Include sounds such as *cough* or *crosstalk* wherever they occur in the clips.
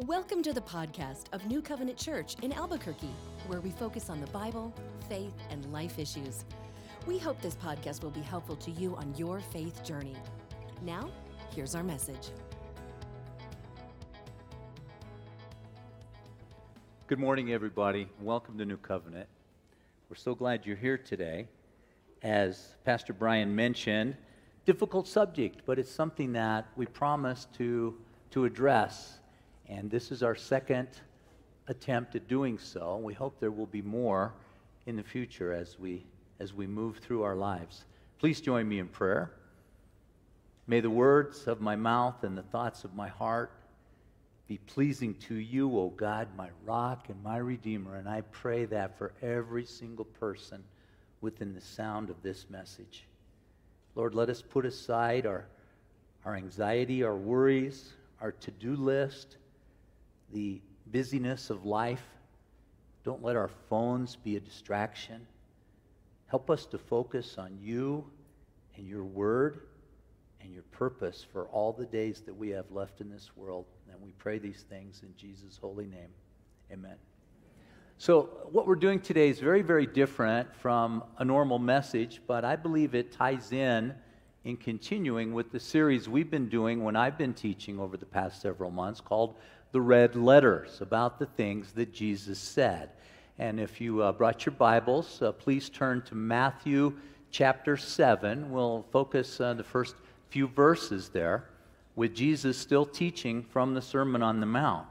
Welcome to the podcast of New Covenant Church in Albuquerque, where we focus on the Bible, faith, and life issues. We hope this podcast will be helpful to you on your faith journey. Now, here's our message. Good morning, everybody. Welcome to New Covenant. We're so glad you're here today. As Pastor Brian mentioned, difficult subject, but it's something that we promise to, to address. And this is our second attempt at doing so. We hope there will be more in the future as we, as we move through our lives. Please join me in prayer. May the words of my mouth and the thoughts of my heart be pleasing to you, O God, my rock and my redeemer. And I pray that for every single person within the sound of this message. Lord, let us put aside our, our anxiety, our worries, our to do list, the busyness of life. Don't let our phones be a distraction. Help us to focus on you and your word and your purpose for all the days that we have left in this world. And we pray these things in Jesus' holy name. Amen. So, what we're doing today is very, very different from a normal message, but I believe it ties in in continuing with the series we've been doing when I've been teaching over the past several months called The Red Letters about the things that Jesus said. And if you uh, brought your Bibles, uh, please turn to Matthew chapter 7. We'll focus on the first few verses there with Jesus still teaching from the Sermon on the Mount.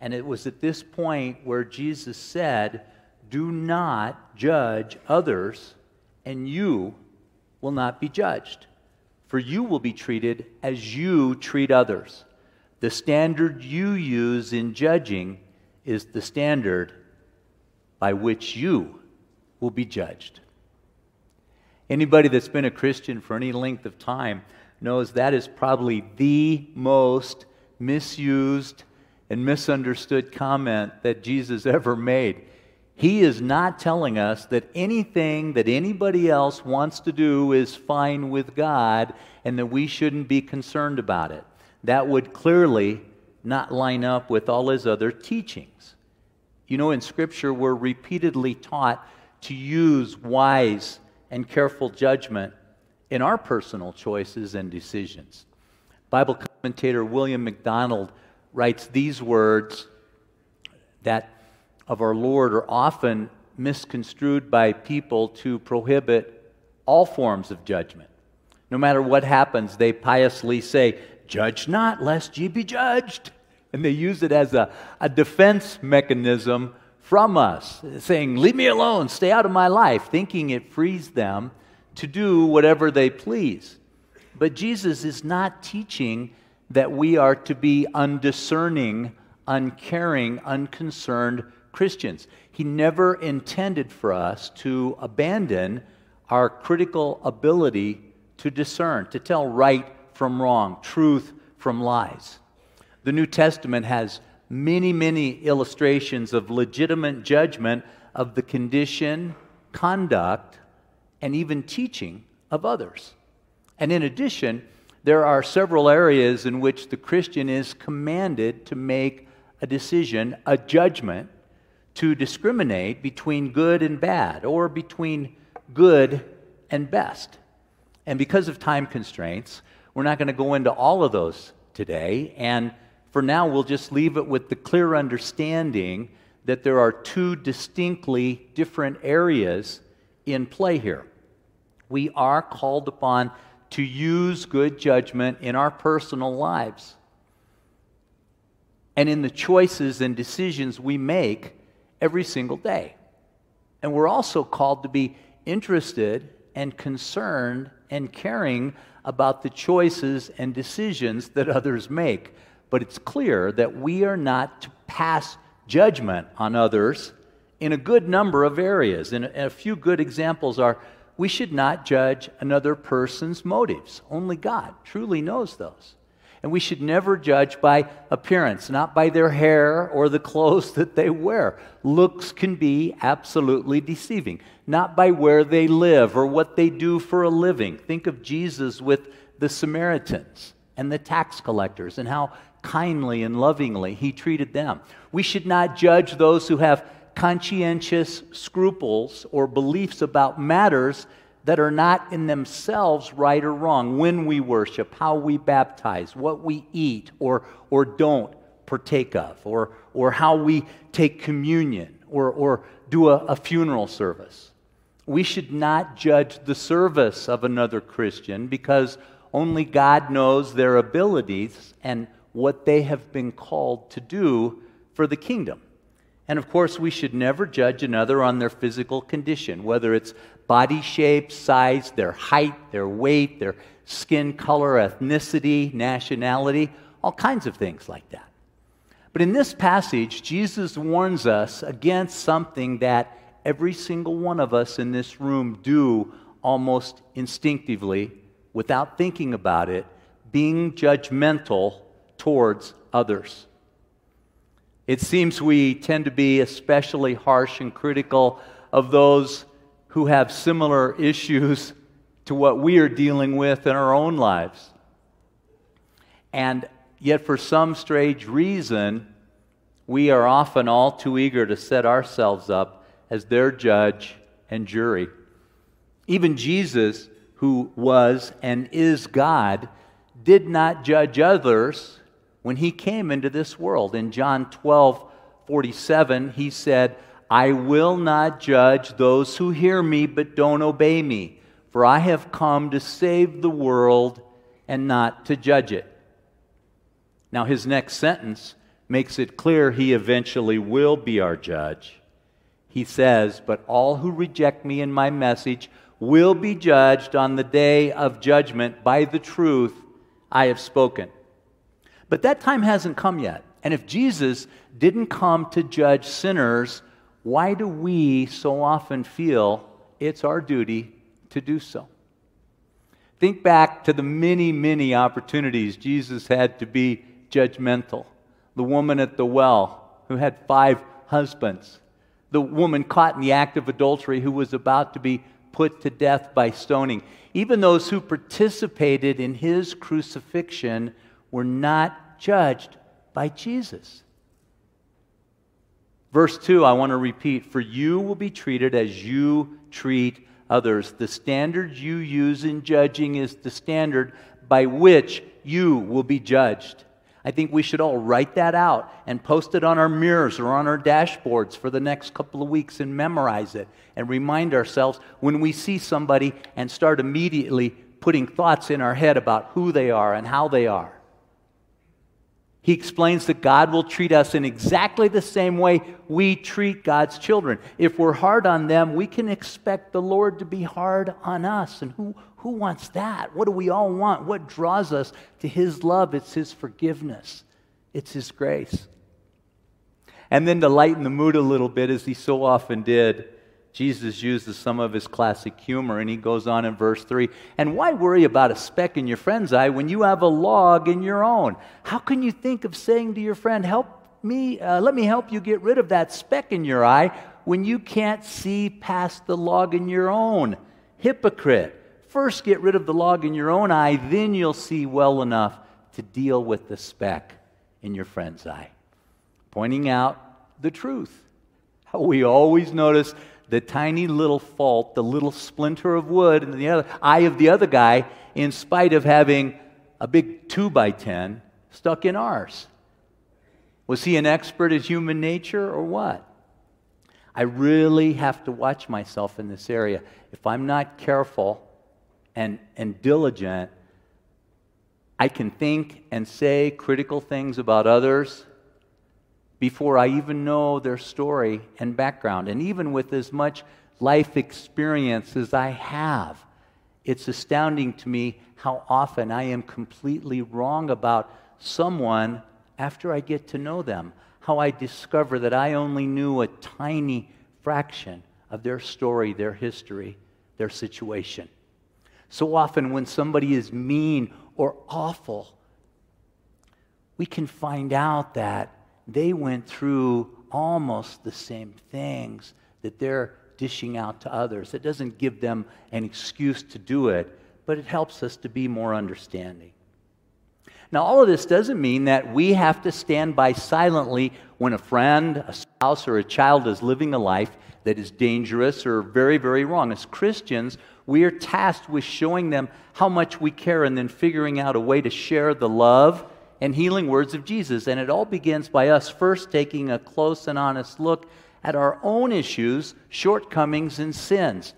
And it was at this point where Jesus said, Do not judge others, and you will not be judged. For you will be treated as you treat others. The standard you use in judging is the standard by which you will be judged. Anybody that's been a Christian for any length of time knows that is probably the most misused and misunderstood comment that Jesus ever made. He is not telling us that anything that anybody else wants to do is fine with God and that we shouldn't be concerned about it. That would clearly not line up with all his other teachings. You know, in Scripture, we're repeatedly taught to use wise and careful judgment in our personal choices and decisions. Bible commentator William MacDonald writes these words that of our Lord are often misconstrued by people to prohibit all forms of judgment. No matter what happens, they piously say, Judge not, lest ye be judged. And they use it as a, a defense mechanism from us, saying, Leave me alone, stay out of my life, thinking it frees them to do whatever they please. But Jesus is not teaching that we are to be undiscerning, uncaring, unconcerned Christians. He never intended for us to abandon our critical ability to discern, to tell right from wrong, truth from lies. The New Testament has many, many illustrations of legitimate judgment of the condition, conduct, and even teaching of others. And in addition, there are several areas in which the Christian is commanded to make a decision, a judgment, to discriminate between good and bad or between good and best. And because of time constraints, we're not going to go into all of those today. And for now, we'll just leave it with the clear understanding that there are two distinctly different areas in play here. We are called upon to use good judgment in our personal lives and in the choices and decisions we make every single day. And we're also called to be interested and concerned and caring about the choices and decisions that others make. But it's clear that we are not to pass judgment on others in a good number of areas. And a few good examples are we should not judge another person's motives. Only God truly knows those. And we should never judge by appearance, not by their hair or the *laughs* clothes that they wear. Looks can be absolutely deceiving, not by where they live or what they do for a living. Think of Jesus with the Samaritans and the tax collectors and how kindly and lovingly he treated them. We should not judge those who have conscientious scruples or beliefs about matters that are not in themselves right or wrong. When we worship, how we baptize, what we eat or, or don't partake of, or, or how we take communion or, or do a, a funeral service. We should not judge the service of another Christian because only God knows their abilities and what they have been called to do for the kingdom. And of course, we should never judge another on their physical condition, whether it's body shape, size, their height, their weight, their skin color, ethnicity, nationality, all kinds of things like that. But in this passage, Jesus warns us against something that every single one of us in this room do almost instinctively without thinking about it, being judgmental towards others. It seems we tend to be especially harsh and critical of those who have similar issues to what we are dealing with in our own lives. And yet, for some strange reason, we are often all too eager to set ourselves up as their judge and jury. Even Jesus, who was and is God, did not judge others when he came into this world. In John 12 47, he said, I will not judge those who hear me but don't obey me, for I have come to save the world and not to judge it. Now, his next sentence makes it clear he eventually will be our judge. He says, But all who reject me and my message will be judged on the day of judgment by the truth I have spoken. But that time hasn't come yet. And if Jesus didn't come to judge sinners, why do we so often feel it's our duty to do so? Think back to the many, many opportunities Jesus had to be judgmental the woman at the well who had five husbands, the woman caught in the act of adultery who was about to be put to death by stoning. Even those who participated in his crucifixion were not judged by Jesus. Verse 2, I want to repeat For you will be treated as you treat others. The standard you use in judging is the standard by which you will be judged. I think we should all write that out and post it on our mirrors or on our dashboards for the next couple of weeks and memorize it and remind ourselves when we see somebody and start immediately putting thoughts in our head about who they are and how they are. He explains that God will treat us in exactly the same way we treat God's children. If we're hard on them, we can expect the Lord to be hard on us. And who, who wants that? What do we all want? What draws us to His love? It's His forgiveness, it's His grace. And then to lighten the mood a little bit, as He so often did, Jesus uses some of his classic humor, and he goes on in verse 3 And why worry about a speck in your friend's eye when you have a log in your own? How can you think of saying to your friend, Help me, uh, let me help you get rid of that speck in your eye when you can't see past the log in your own? Hypocrite. First, get rid of the log in your own eye, then you'll see well enough to deal with the speck in your friend's eye. Pointing out the truth. We always notice the tiny little fault, the little splinter of wood in the other, eye of the other guy, in spite of having a big 2 by 10 stuck in ours. Was he an expert at human nature or what? I really have to watch myself in this area. If I'm not careful, and, and diligent, I can think and say critical things about others before I even know their story and background. And even with as much life experience as I have, it's astounding to me how often I am completely wrong about someone after I get to know them. How I discover that I only knew a tiny fraction of their story, their history, their situation. So often, when somebody is mean or awful, we can find out that they went through almost the same things that they're dishing out to others. It doesn't give them an excuse to do it, but it helps us to be more understanding. Now, all of this doesn't mean that we have to stand by silently when a friend, a spouse, or a child is living a life that is dangerous or very, very wrong. As Christians, we are tasked with showing them how much we care and then figuring out a way to share the love and healing words of Jesus. And it all begins by us first taking a close and honest look at our own issues, shortcomings, and sins.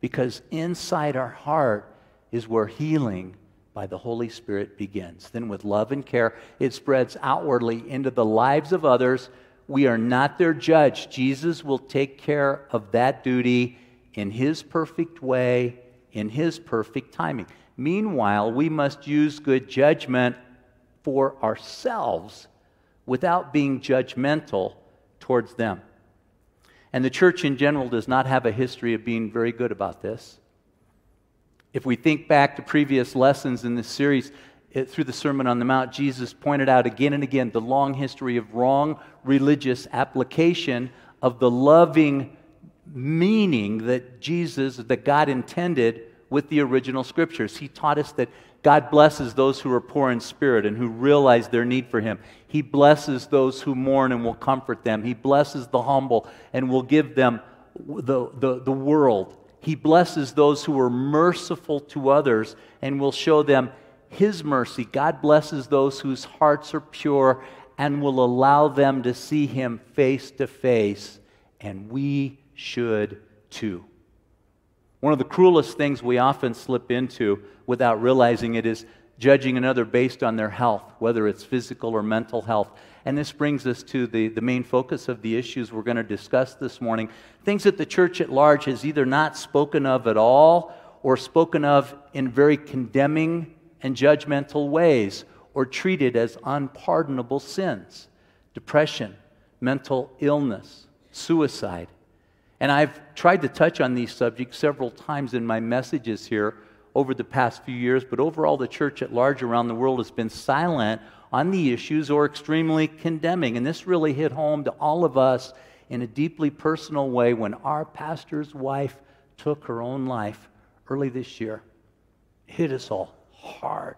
Because inside our heart is where healing by the Holy Spirit begins. Then, with love and care, it spreads outwardly into the lives of others. We are not their judge. Jesus will take care of that duty in His perfect way, in His perfect timing. Meanwhile, we must use good judgment for ourselves without being judgmental towards them. And the church in general does not have a history of being very good about this. If we think back to previous lessons in this series, it, through the Sermon on the Mount, Jesus pointed out again and again the long history of wrong religious application of the loving meaning that Jesus, that God intended with the original scriptures. He taught us that God blesses those who are poor in spirit and who realize their need for Him. He blesses those who mourn and will comfort them. He blesses the humble and will give them the, the, the world. He blesses those who are merciful to others and will show them His mercy. God blesses those whose hearts are pure and will allow them to see Him face to face. And we should too. One of the cruelest things we often slip into without realizing it is judging another based on their health, whether it's physical or mental health. And this brings us to the, the main focus of the issues we're going to discuss this morning. Things that the church at large has either not spoken of at all or spoken of in very condemning and judgmental ways or treated as unpardonable sins depression, mental illness, suicide, and I've tried to touch on these subjects several times in my messages here over the past few years, but overall, the church at large around the world has been silent on the issues or extremely condemning. And this really hit home to all of us in a deeply personal way when our pastor's wife took her own life early this year. It hit us all hard,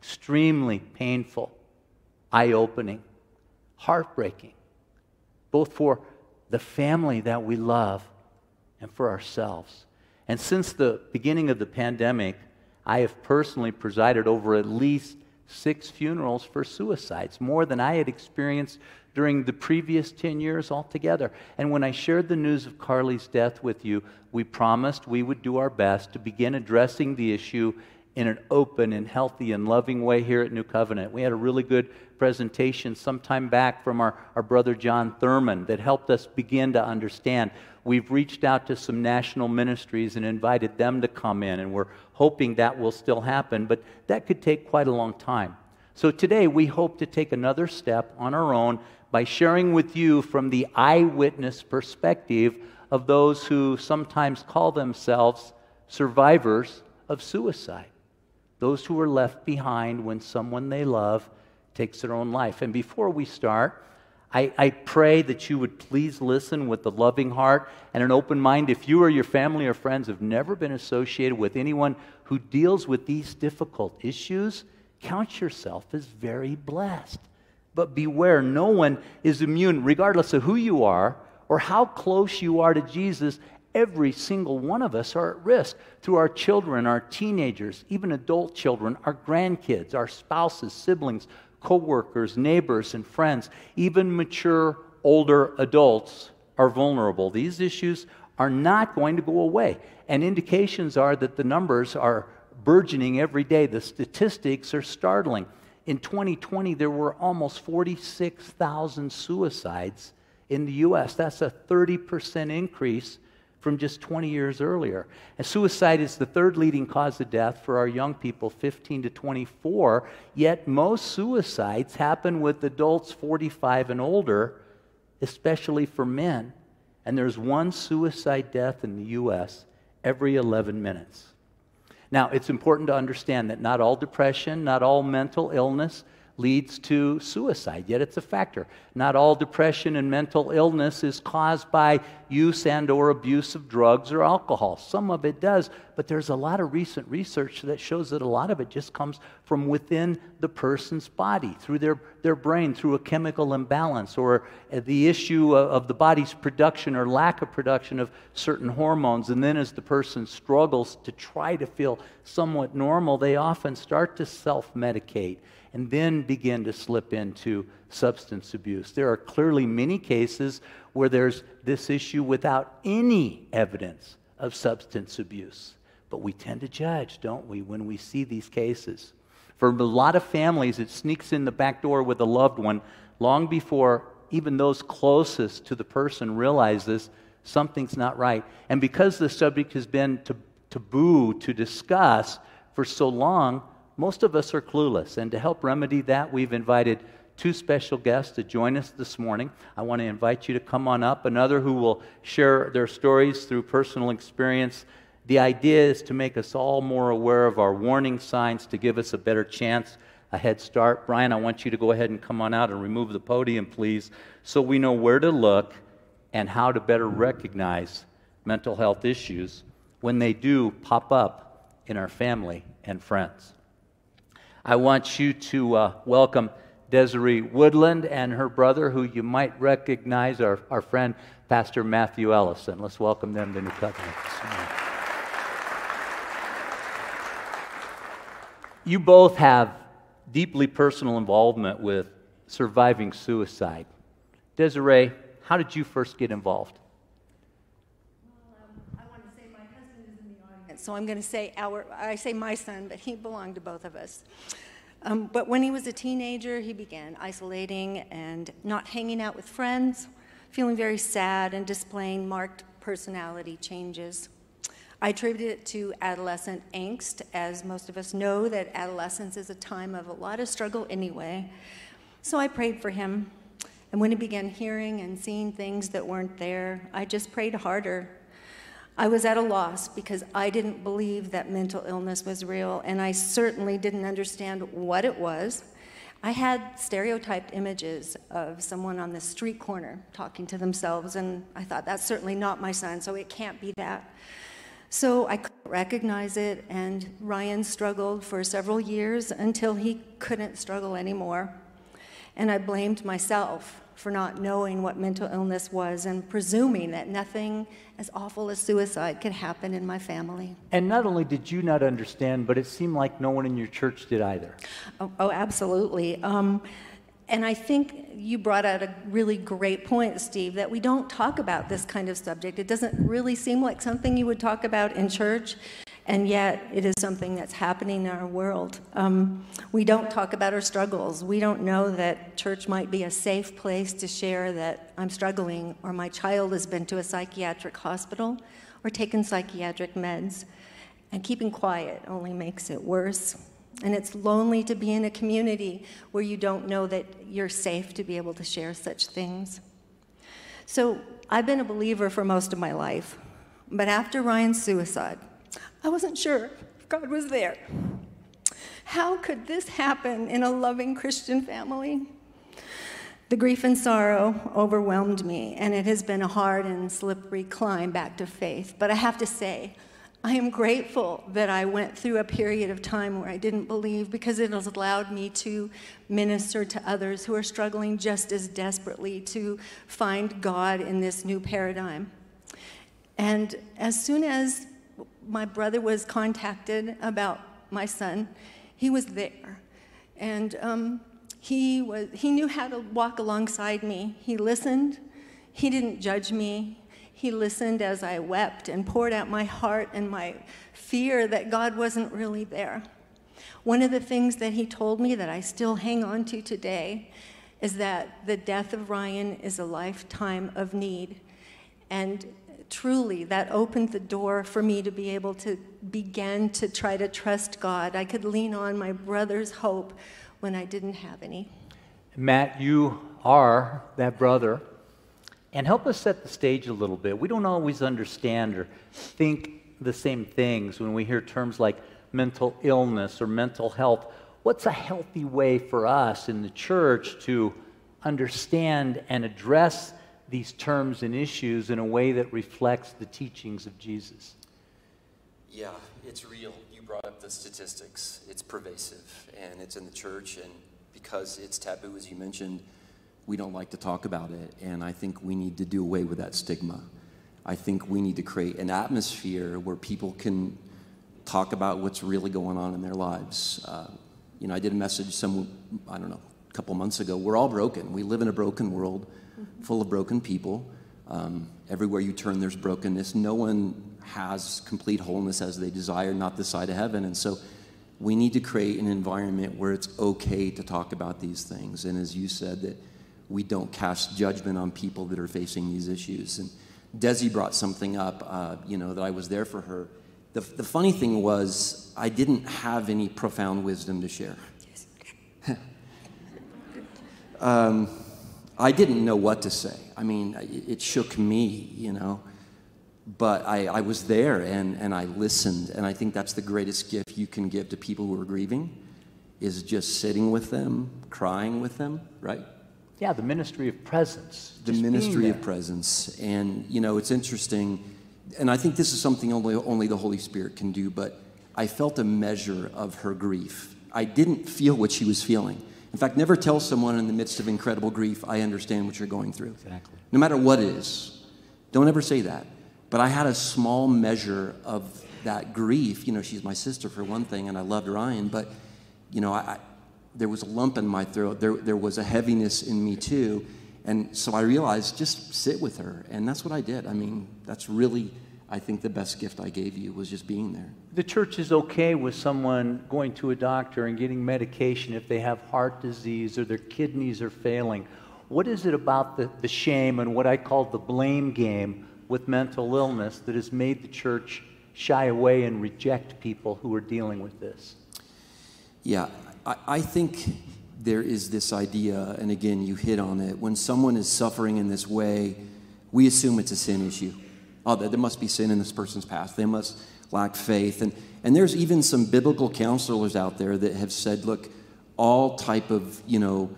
extremely painful, eye opening, heartbreaking, both for the family that we love, and for ourselves. And since the beginning of the pandemic, I have personally presided over at least six funerals for suicides, more than I had experienced during the previous 10 years altogether. And when I shared the news of Carly's death with you, we promised we would do our best to begin addressing the issue in an open and healthy and loving way here at New Covenant. We had a really good presentation some time back from our, our brother John Thurman that helped us begin to understand. We've reached out to some national ministries and invited them to come in, and we're hoping that will still happen, but that could take quite a long time. So today we hope to take another step on our own by sharing with you from the eyewitness perspective of those who sometimes call themselves survivors of suicide those who are left behind when someone they love takes their own life. And before we start, I, I, pray that you would please listen with a loving heart and an open mind. If you or your family or friends have never been associated with anyone who deals with these difficult issues, count yourself as very blessed. But beware, no one is immune, regardless of who you are or how close you are to Jesus every single one of us are at risk through our children, our teenagers, even adult children, our grandkids, our spouses, siblings, coworkers, neighbors, and friends, even mature older adults are vulnerable. These issues are not going to go away. And indications are that the numbers are burgeoning every day. The statistics are startling. In 2020, there were almost 46,000 suicides in the U.S. That's a 30% increase from just 20 years earlier. And suicide is the third leading cause of death for our young people, 15 to 24, yet most suicides happen with adults 45 and older, especially for men. And there's one suicide death in the U.S. every 11 minutes. Now, it's important to understand that not all depression, not all mental illness, leads to suicide yet it's a factor. Not all depression and mental illness is caused by use and or abuse of drugs or alcohol. Some of it does but there's a lot of recent research that shows that a lot of it just comes from within the person's body, through their, their brain, through a chemical imbalance, or the issue of, of the body's production or lack of production of certain hormones. And then as the person struggles to try to feel somewhat normal, they often start to self medicate and then begin to slip into substance abuse. There are clearly many cases where there's this issue without any evidence of substance abuse. But we tend to judge, don't we, when we see these cases. For a lot of families, it sneaks in the back door with a loved one long before even those closest to the person realize this, something's not right. And because the subject has been taboo to discuss for so long, most of us are clueless. And to help remedy that, we've invited two special guests to join us this morning. I want to invite you to come on up. Another who will share their stories through personal experience. The idea is to make us all more aware of our warning signs to give us a better chance, a head start. Brian, I want you to go ahead and come on out and remove the podium, please, so we know where to look and how to better recognize mental health issues when they do pop up in our family and friends. I want you to uh, welcome Desiree Woodland and her brother, who you might recognize, our, our friend Pastor Matthew Ellison. Let's welcome them to New Covenant You both have deeply personal involvement with surviving suicide. Desiree, how did you first get involved? So I'm going to say our, I say my son, but he belonged to both of us. Um, but when he was a teenager, he began isolating and not hanging out with friends, feeling very sad and displaying marked personality changes. I attribute it to adolescent angst, as most of us know that adolescence is a time of a lot of struggle anyway. So I prayed for him. And when he began hearing and seeing things that weren't there, I just prayed harder I was at a loss because I didn't believe that mental illness was real, and I certainly didn't understand what it was. I had stereotyped images of someone on the street corner talking to themselves, and I thought, that's certainly not my son, so it can't be that. So I couldn't recognize it, and Ryan struggled for several years until he couldn't struggle anymore. And I blamed myself for not knowing what mental illness was and presuming that nothing as awful as suicide could happen in my family. And not only did you not understand, but it seemed like no one in your church did either. Oh, oh absolutely. Um, and I think you brought out a really great point, Steve, that we don't talk about this kind of subject. It doesn't really seem like something you would talk about in church and yet it is something that's happening in our world. Um, we don't talk about our struggles. We don't know that church might be a safe place to share that I'm struggling, or my child has been to a psychiatric hospital or taken psychiatric meds. And keeping quiet only makes it worse. And it's lonely to be in a community where you don't know that you're safe to be able to share such things. So I've been a believer for most of my life. But after Ryan's suicide, I wasn't sure if God was there. How could this happen in a loving Christian family? The grief and sorrow overwhelmed me, and it has been a hard and slippery climb back to faith. But I have to say, I am grateful that I went through a period of time where I didn't believe because it has allowed me to minister to others who are struggling just as desperately to find God in this new paradigm. And as soon as my brother was contacted about my son, he was there. And um, he, was, he knew how to walk alongside me. He listened, he didn't judge me. He listened as I wept and poured out my heart and my fear that God wasn't really there. One of the things that he told me that I still hang on to today is that the death of Ryan is a lifetime of need. And truly that opened the door for me to be able to begin to try to trust God. I could lean on my brother's hope when I didn't have any. Matt, you are that brother. And help us set the stage a little bit. We don't always understand or think the same things when we hear terms like mental illness or mental health. What's a healthy way for us in the church to understand and address these terms and issues in a way that reflects the teachings of Jesus? Yeah, it's real. You brought up the statistics. It's pervasive, and it's in the church, and because it's taboo, as you mentioned, we don't like to talk about it. And I think we need to do away with that stigma. I think we need to create an atmosphere where people can talk about what's really going on in their lives. Uh, you know, I did a message some, I don't know, a couple months ago. We're all broken. We live in a broken world, full of broken people. Um, everywhere you turn, there's brokenness. No one has complete wholeness as they desire, not this side of heaven. And so we need to create an environment where it's okay to talk about these things. And as you said, that we don't cast judgment on people that are facing these issues. And Desi brought something up, uh, you know, that I was there for her. The, the funny thing was, I didn't have any profound wisdom to share. *laughs* um, I didn't know what to say. I mean, it, shook me, you know but I, I, was there and, and I listened. And I think that's the greatest gift you can give to people who are grieving is just sitting with them, crying with them, right? Yeah, the ministry of presence. The ministry of presence. And, you know, it's interesting. And I think this is something only, only the Holy Spirit can do, but I felt a measure of her grief. I didn't feel what she was feeling. In fact, never tell someone in the midst of incredible grief, I understand what you're going through. Exactly. No matter what it is. Don't ever say that. But I had a small measure of that grief. You know, she's my sister for one thing, and I loved Ryan, but, you know, I, I, there was a lump in my throat. There, there was a heaviness in me, too. And so I realized just sit with her. And that's what I did. I mean, that's really, I think, the best gift I gave you was just being there. The church is okay with someone going to a doctor and getting medication if they have heart disease or their kidneys are failing. What is it about the, the shame and what I call the blame game with mental illness that has made the church shy away and reject people who are dealing with this? Yeah, I, I think there is this idea, and again, you hit on it. When someone is suffering in this way, we assume it's a sin issue. Oh, there must be sin in this person's past. They must lack faith. And, and there's even some biblical counselors out there that have said, look, all type of, you know,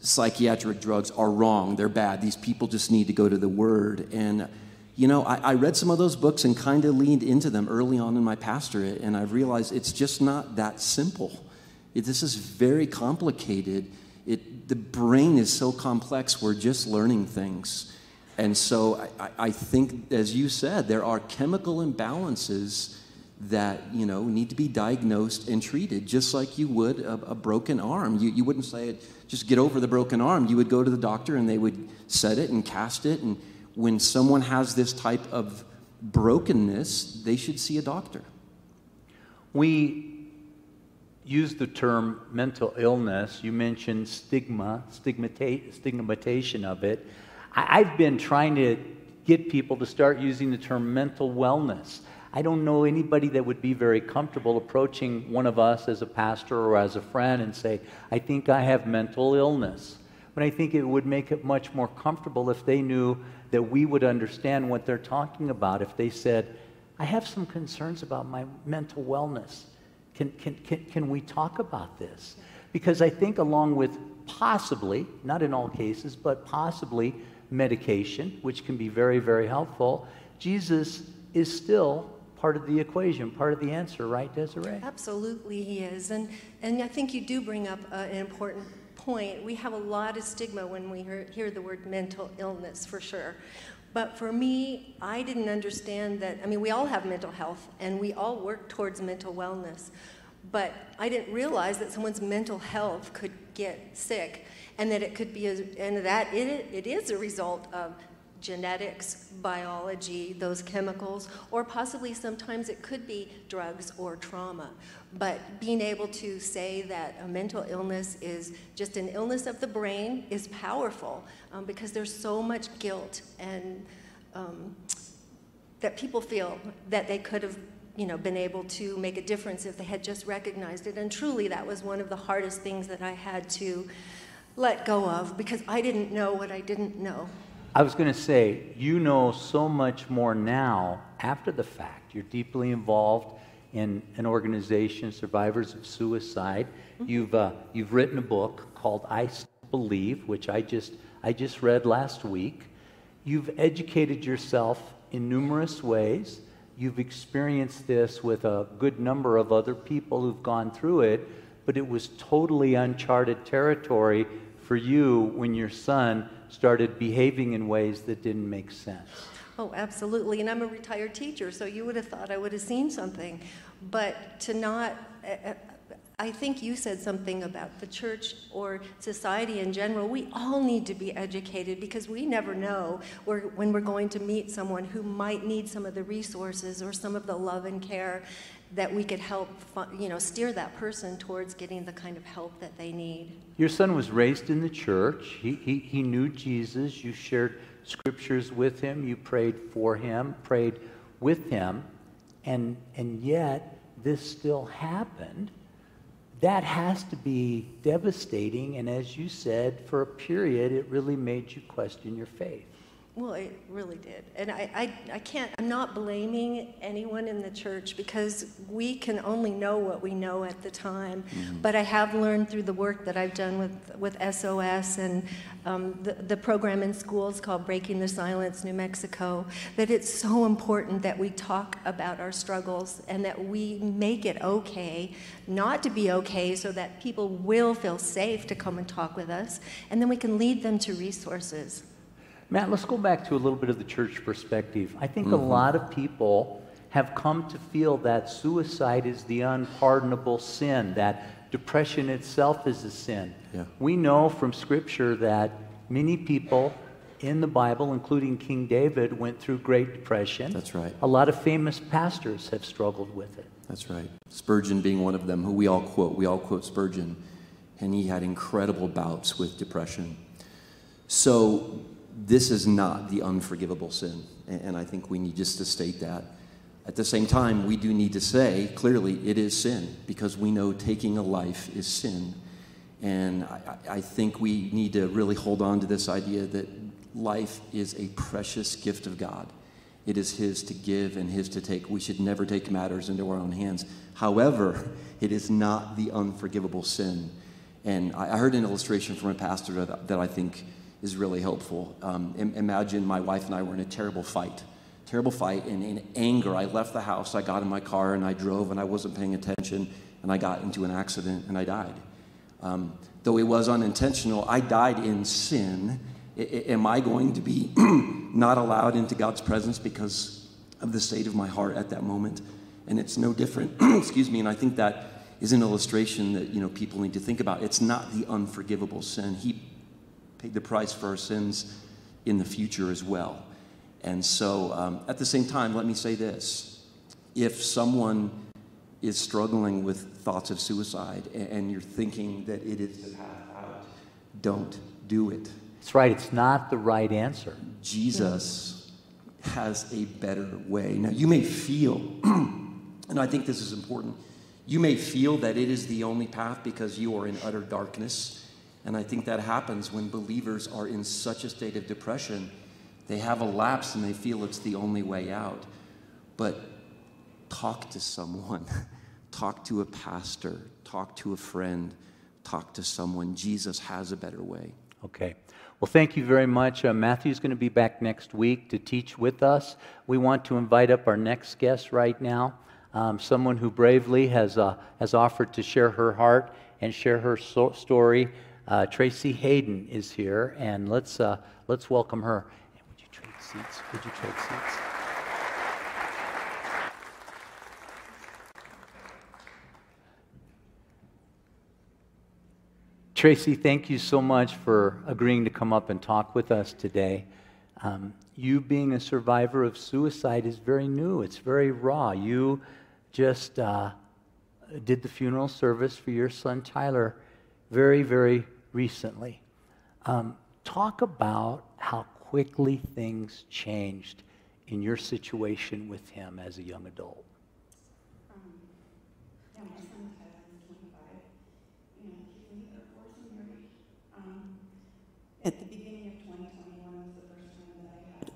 psychiatric drugs are wrong. They're bad. These people just need to go to the Word. And, you know, I, I read some of those books and kind of leaned into them early on in my pastorate, and I've realized it's just not that simple. It, this is very complicated. It, the brain is so complex, we're just learning things. And so I, I think, as you said, there are chemical imbalances that you know need to be diagnosed and treated just like you would a, a, broken arm. You, you wouldn't say just get over the broken arm. You would go to the doctor and they would set it and cast it and when someone has this type of brokenness they should see a doctor. We use the term mental illness. You mentioned stigma stigmatization of it I, i've been trying to get people to start using the term mental wellness I don't know anybody that would be very comfortable approaching one of us as a pastor or as a friend and say, I think I have mental illness. But I think it would make it much more comfortable if they knew that we would understand what they're talking about. If they said, I have some concerns about my mental wellness. Can, can, can, can we talk about this? Because I think, along with possibly, not in all cases, but possibly medication, which can be very, very helpful, Jesus is still part of the equation, part of the answer, right, Desiree? Absolutely, he is. And, and I think you do bring up uh, an important point. We have a lot of stigma when we hear, hear the word mental illness, for sure. But for me, I didn't understand that. I mean, we all have mental health and we all work towards mental wellness. But I didn't realize that someone's mental health could get sick and that it could be, a, and that it, it is a result of genetics, biology, those chemicals, or possibly sometimes it could be drugs or trauma. But being able to say that a mental illness is just an illness of the brain is powerful um, because there's so much guilt and um, that people feel that they could have you know, been able to make a difference if they had just recognized it. And truly, that was one of the hardest things that I had to let go of because I didn't know what I didn't know. I was going to say, you know so much more now after the fact. You're deeply involved in an organization, Survivors of Suicide. Mm-hmm. You've, uh, you've written a book called I Still Believe, which I just, I just read last week. You've educated yourself in numerous ways. you've experienced this with a good number of other people who've gone through it, but it was totally uncharted territory for you when your son started behaving in ways that didn't make sense. Oh, absolutely. And I'm a retired teacher, so you would have thought I would have seen something. But to not, uh, uh, I think you said something about the church or society in general. We all need to be educated because we never know when we're going to meet someone who might need some of the resources or some of the love and care that we could help, you know, steer that person towards getting the kind of help that they need. Your son was raised in the church. He, he, he knew Jesus. You shared scriptures with him, you prayed for him, prayed with him, and, and yet this still happened. That has to be devastating, and as you said, for a period, it really made you question your faith. Well, it really did. And I, I, I can't, I'm not blaming anyone in the church because we can only know what we know at the time. Mm-hmm. But I have learned through the work that I've done with, with SOS and um, the, the program in schools called Breaking the Silence New Mexico that it's so important that we talk about our struggles and that we make it okay not to be okay so that people will feel safe to come and talk with us. And then we can lead them to resources. Matt, let's go back to a little bit of the church perspective. I think mm-hmm. a lot of people have come to feel that suicide is the unpardonable sin, that depression itself is a sin. Yeah. We know from Scripture that many people in the Bible, including King David, went through Great Depression. That's right. A lot of famous pastors have struggled with it. That's right. Spurgeon being one of them, who we all quote. We all quote Spurgeon. And he had incredible bouts with depression. So this is not the unforgivable sin. And I think we need just to state that. At the same time, we do need to say clearly it is sin because we know taking a life is sin. And I, I, think we need to really hold on to this idea that life is a precious gift of God. It is His to give and His to take. We should never take matters into our own hands. However, it is not the unforgivable sin. And I, I heard an illustration from a pastor that, that I think is really helpful. Um, imagine my wife and I were in a terrible fight, terrible fight, and in anger, I left the house. I got in my car and I drove, and I wasn't paying attention, and I got into an accident and I died. Um, though it was unintentional, I died in sin. I, am I going to be *clears throat* not allowed into God's presence because of the state of my heart at that moment? And it's no different. *clears throat* Excuse me. And I think that is an illustration that you know people need to think about. It's not the unforgivable sin. He paid the price for our sins in the future as well. And so, um, at the same time, let me say this if someone is struggling with thoughts of suicide and you're thinking that it is the path out, don't do it. That's right, it's not the right answer. Jesus has a better way. Now, you may feel, *clears throat* and I think this is important, you may feel that it is the only path because you are in utter darkness and I think that happens when believers are in such a state of depression, they have a lapse and they feel it's the only way out. But talk to someone, *laughs* talk to a pastor, talk to a friend, talk to someone. Jesus has a better way. Okay. Well, thank you very much. Uh, Matthew's going to be back next week to teach with us. We want to invite up our next guest right now, um, someone who bravely has, uh, has offered to share her heart and share her so- story uh, Tracy Hayden is here, and let's, uh, let's welcome her. And would you trade seats? Would you trade seats? Tracy, thank you so much for agreeing to come up and talk with us today. Um, you being a survivor of suicide is very new, it's very raw. You just uh, did the funeral service for your son Tyler very, very recently. Um, talk about how quickly things changed in your situation with him as a young adult. At the beginning of 2021 was the first time that I had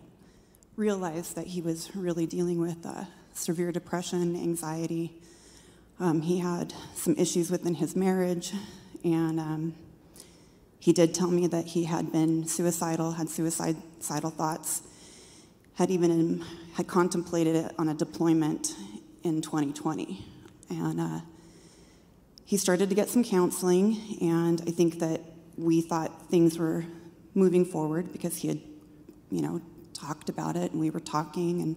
realized that he was really dealing with uh, severe depression, anxiety. Um, he had some issues within his marriage, and um, he did tell me that he had been suicidal, had suicidal thoughts. had even had contemplated it on a deployment in 2020. And uh, he started to get some counseling, and I think that we thought things were moving forward because he had, you know, talked about it, and we were talking, and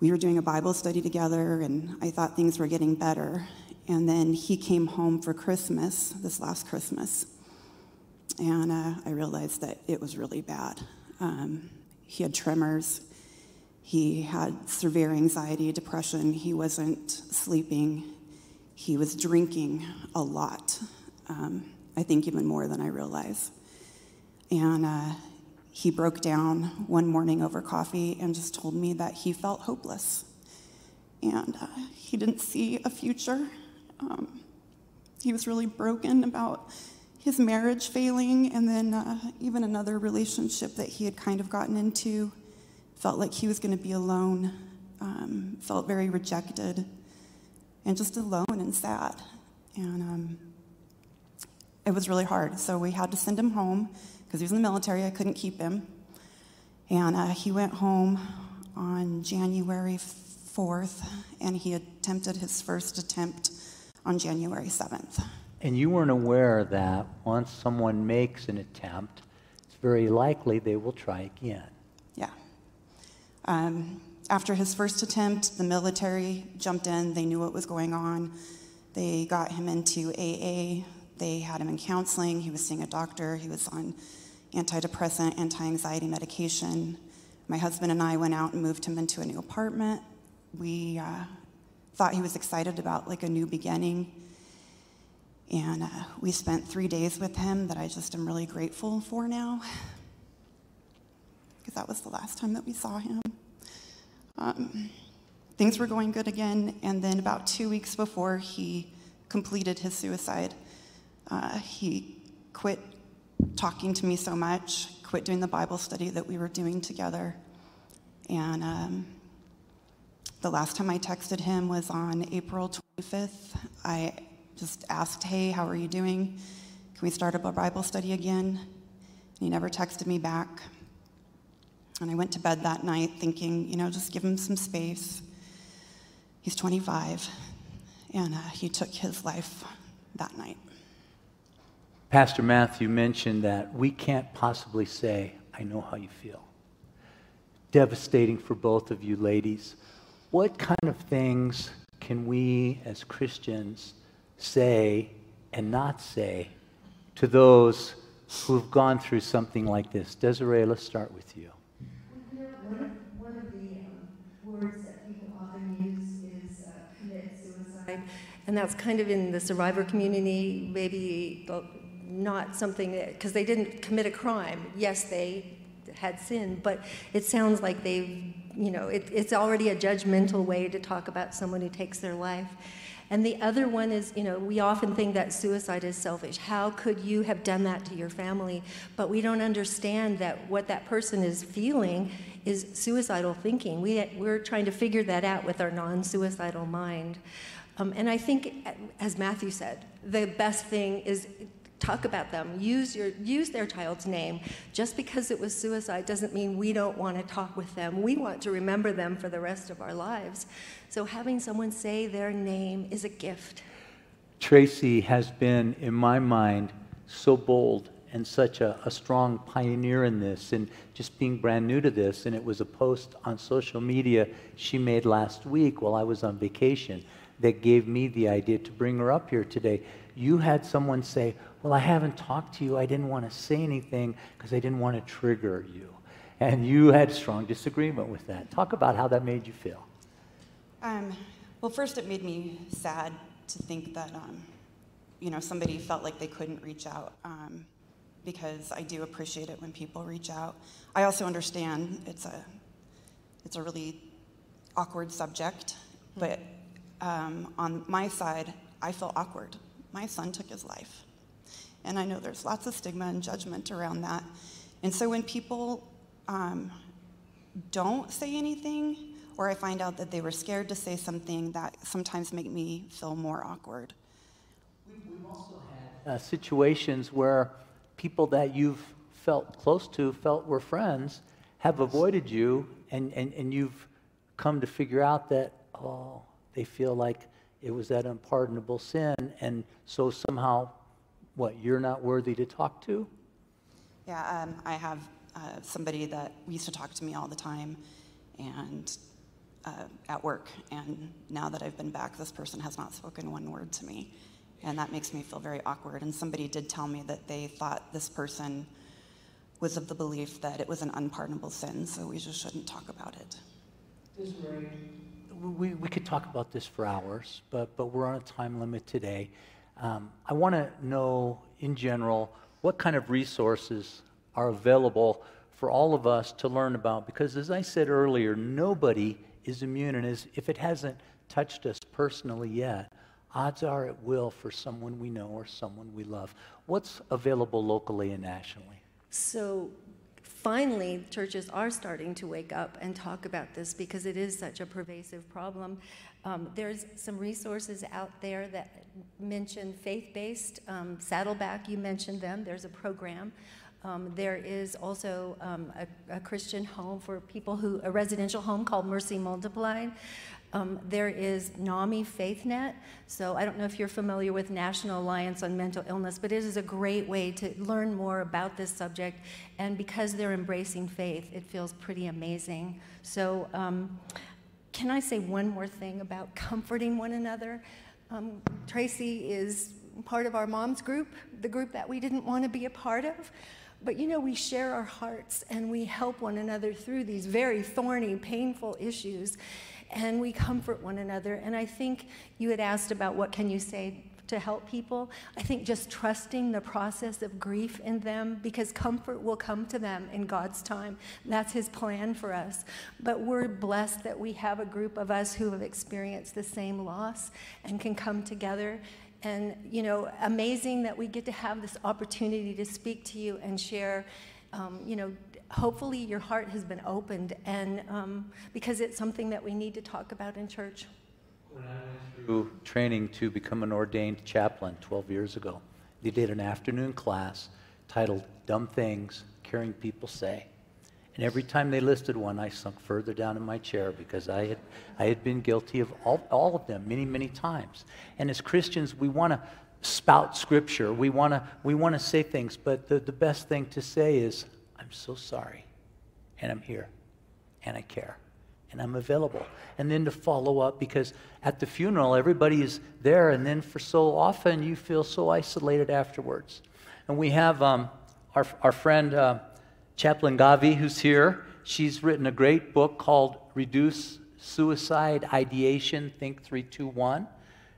we were doing a Bible study together, and I thought things were getting better. And then he came home for Christmas, this last Christmas, and uh, I realized that it was really bad. Um, he had tremors. He had severe anxiety, depression. He wasn't sleeping. He was drinking a lot. Um, I think even more than I realize. And uh, he broke down one morning over coffee and just told me that he felt hopeless. And uh, he didn't see a future. Um, he was really broken about his marriage failing, and then uh, even another relationship that he had kind of gotten into. Felt like he was going to be alone, um, felt very rejected, and just alone and sad. And um, it was really hard. So we had to send him home because he was in the military. I couldn't keep him. And uh, he went home on January 4th, and he attempted his first attempt on January 7th. And you weren't aware that once someone makes an attempt, it's very likely they will try again. Yeah. Um, after his first attempt, the military jumped in. They knew what was going on. They got him into AA. They had him in counseling. He was seeing a doctor. He was on antidepressant, anti anxiety medication. My husband and I went out and moved him into a new apartment. We uh, thought he was excited about like a new beginning. And uh, we spent three days with him that I just am really grateful for now. Because that was the last time that we saw him. Um, things were going good again, and then about two weeks before he completed his suicide, uh, he quit talking to me so much, quit doing the Bible study that we were doing together. And um, the last time I texted him was on April 25th. I just asked, Hey, how are you doing? Can we start up a Bible study again? And he never texted me back. And I went to bed that night thinking, you know, just give him some space. He's 25, and uh, he took his life that night. Pastor Matthew mentioned that we can't possibly say, I know how you feel. Devastating for both of you ladies. What kind of things can we as Christians say and not say to those who have gone through something like this? Desiree, let's start with you. One of the um, words that people often use is uh, suicide, and that's kind of in the survivor community, maybe not something because they didn't commit a crime. Yes, they had sinned, but it sounds like they've, you know, it, it's already a judgmental way to talk about someone who takes their life. And the other one is, you know, we often think that suicide is selfish. How could you have done that to your family? But we don't understand that what that person is feeling is suicidal thinking. We, we're trying to figure that out with our non suicidal mind. Um, and I think, as Matthew said, the best thing is talk about them. Use your use their child's name. Just because it was suicide doesn't mean we don't want to talk with them. We want to remember them for the rest of our lives. So having someone say their name is a gift. Tracy has been in my mind so bold and such a, a strong pioneer in this and just being brand new to this. And it was a post on social media she made last week while i was on vacation that gave me the idea to bring her up here today you had someone say well, I haven't talked to you. I didn't want to say anything because I didn't want to trigger you. And you had strong disagreement with that. Talk about how that made you feel. Um, well, first, it made me sad to think that, um, you know, somebody felt like they couldn't reach out um, because I do appreciate it when people reach out. I also understand it's a, it's a really awkward subject, but um, on my side, I feel awkward. My son took his life. And I know there's lots of stigma and judgment around that. And so when people um, don't say anything, or I find out that they were scared to say something, that sometimes make me feel more awkward. We've also had uh, situations where people that you've felt close to, felt were friends, have avoided you and, and, and you've come to figure out that, oh, they feel like it was that unpardonable sin, and so somehow, what, you're not worthy to talk to? Yeah, um, I have uh, somebody that used to talk to me all the time and uh, at work, and now that I've been back, this person has not spoken one word to me. And that makes me feel very awkward. And somebody did tell me that they thought this person was of the belief that it was an unpardonable sin, so we just shouldn't talk about it. We, we could talk about this for hours, but, but we're on a time limit today. Um, I want to know, in general, what kind of resources are available for all of us to learn about. Because as I said earlier, nobody is immune. And as, if it hasn't touched us personally yet, odds are it will for someone we know or someone we love. What's available locally and nationally? So finally, churches are starting to wake up and talk about this because it is such a pervasive problem. Um, there's some resources out there that mention faith based. Um, Saddleback, you mentioned them. There's a program. Um, there is also um, a, a, Christian home for people who, a residential home called Mercy Multiplied. Um, there is NAMI FaithNet. So I don't know if you're familiar with National Alliance on Mental Illness, but it is a great way to learn more about this subject. And because they're embracing faith, it feels pretty amazing. So, um, can I say one more thing about *laughs* comforting one another? Um, Tracy is part of our mom's group, the group that we didn't want to be a part of. But you know, we share our hearts and we help one another through these very thorny, painful issues, and we comfort one another. And I think you had asked about what can you say to help people. I think just trusting the process of grief in them because comfort will come to them in God's time. That's His plan for us. But we're blessed that we have a group of us who have experienced the same loss and can come together and, you know, amazing that we get to have this opportunity to speak to you and share, um, you know, hopefully your heart has been opened and um, because it's something that we need to talk about in church. When I went through training to become an ordained chaplain 12 years ago, they did an afternoon class titled Dumb Things Caring People Say. And every time they listed one, I sunk further down in my chair because I had, I had been guilty of all, all of them many, many times. And as Christians, we want to spout scripture. We want to we want to say things, but the, the best thing to say is, So sorry. And I'm here. And I care. And I'm available. And then to follow up because at the funeral, everybody is there. And then for so often, you feel so isolated afterwards. And we have um, our, our friend. Uh, Chaplain Gavi, who's here, she's written a great book called Reduce Suicide Ideation Think 321.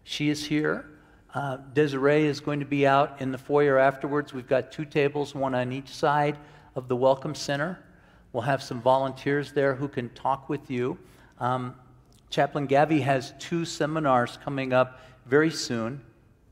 She is here. Uh, Desiree is going to be out in the foyer afterwards. We've got two tables, one on each side of the Welcome Center. We'll have some volunteers there who can talk with you. Um, Chaplain Gavi has two seminars coming up very soon,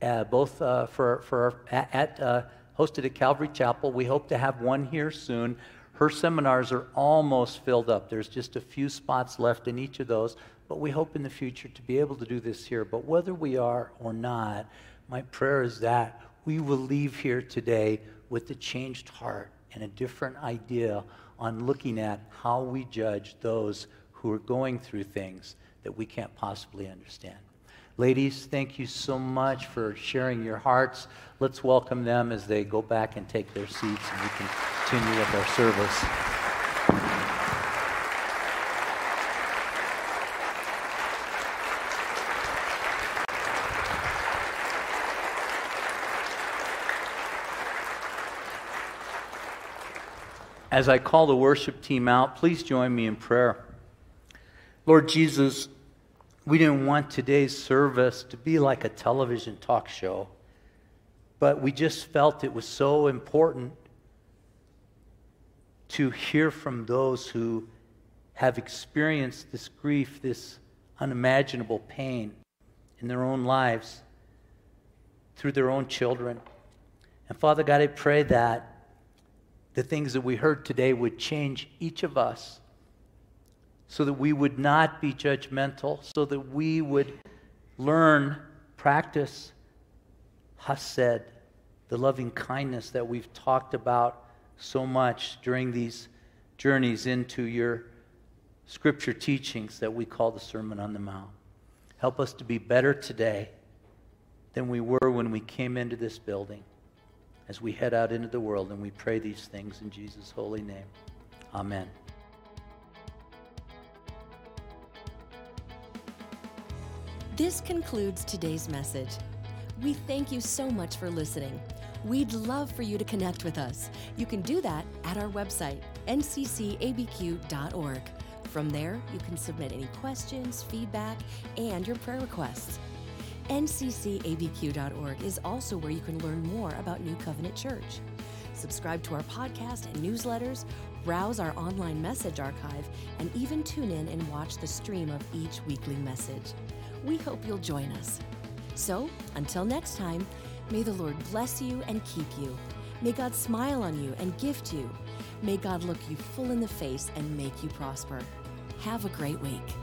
uh, both uh, for, for at, at hosted at Calvary Chapel. We hope to have one here soon. Her seminars are almost filled up. There's just a few spots left in each of those, but we hope in the future to be able to do this here. But whether we are or not, my prayer is that we will leave here today with a changed heart and a different idea on looking at how we judge those who are going through things that we can't possibly understand. Ladies, thank you so much for sharing your hearts. Let's welcome them as they go back and take their seats and we can continue with our service. As I call the worship team out, please join me in prayer. Lord Jesus, we didn't want today's service to be like a television talk show, but we just felt it was so important to hear from those who have experienced this grief, this unimaginable pain in their own lives through their own children. And Father God, I pray that the things that we heard today would change each of us so that we would not be judgmental, so that we would learn, practice Hesed, the loving kindness that we've talked about so much during these journeys into your scripture teachings that we call the Sermon on the Mount. Help us to be better today than we were when we came into this building as we head out into the world and we pray these things in Jesus' holy name. Amen. This concludes today's message. We thank you so much for listening. We'd love for you to connect with us. You can do that at our website, nccabq.org. From there, you can submit any questions, feedback, and your prayer requests. nccabq.org is also where you can learn more about New Covenant Church. Subscribe to our podcast and newsletters, browse our online message archive, and even tune in and watch the stream of each weekly message. We hope you'll join us. So, until next time, may the Lord bless you and keep you. May God smile on you and gift you. May God look you full in the face and make you prosper. Have a great week.